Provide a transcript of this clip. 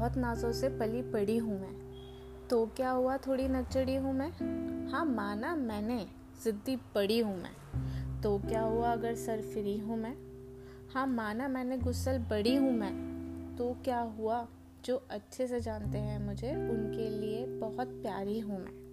बहुत नाजों से पली पड़ी हूँ मैं। तो क्या हुआ? थोड़ी नचड़ी हूँ मैं। हाँ माना मैंने ज़िद्दी पड़ी हूँ मैं। तो क्या हुआ अगर सर फ्री हूँ मैं? हाँ माना मैंने गुस्सल बड़ी हूँ मैं। तो क्या हुआ? जो अच्छे से जानते हैं मुझे, उनके लिए बहुत प्यारी हूँ मैं।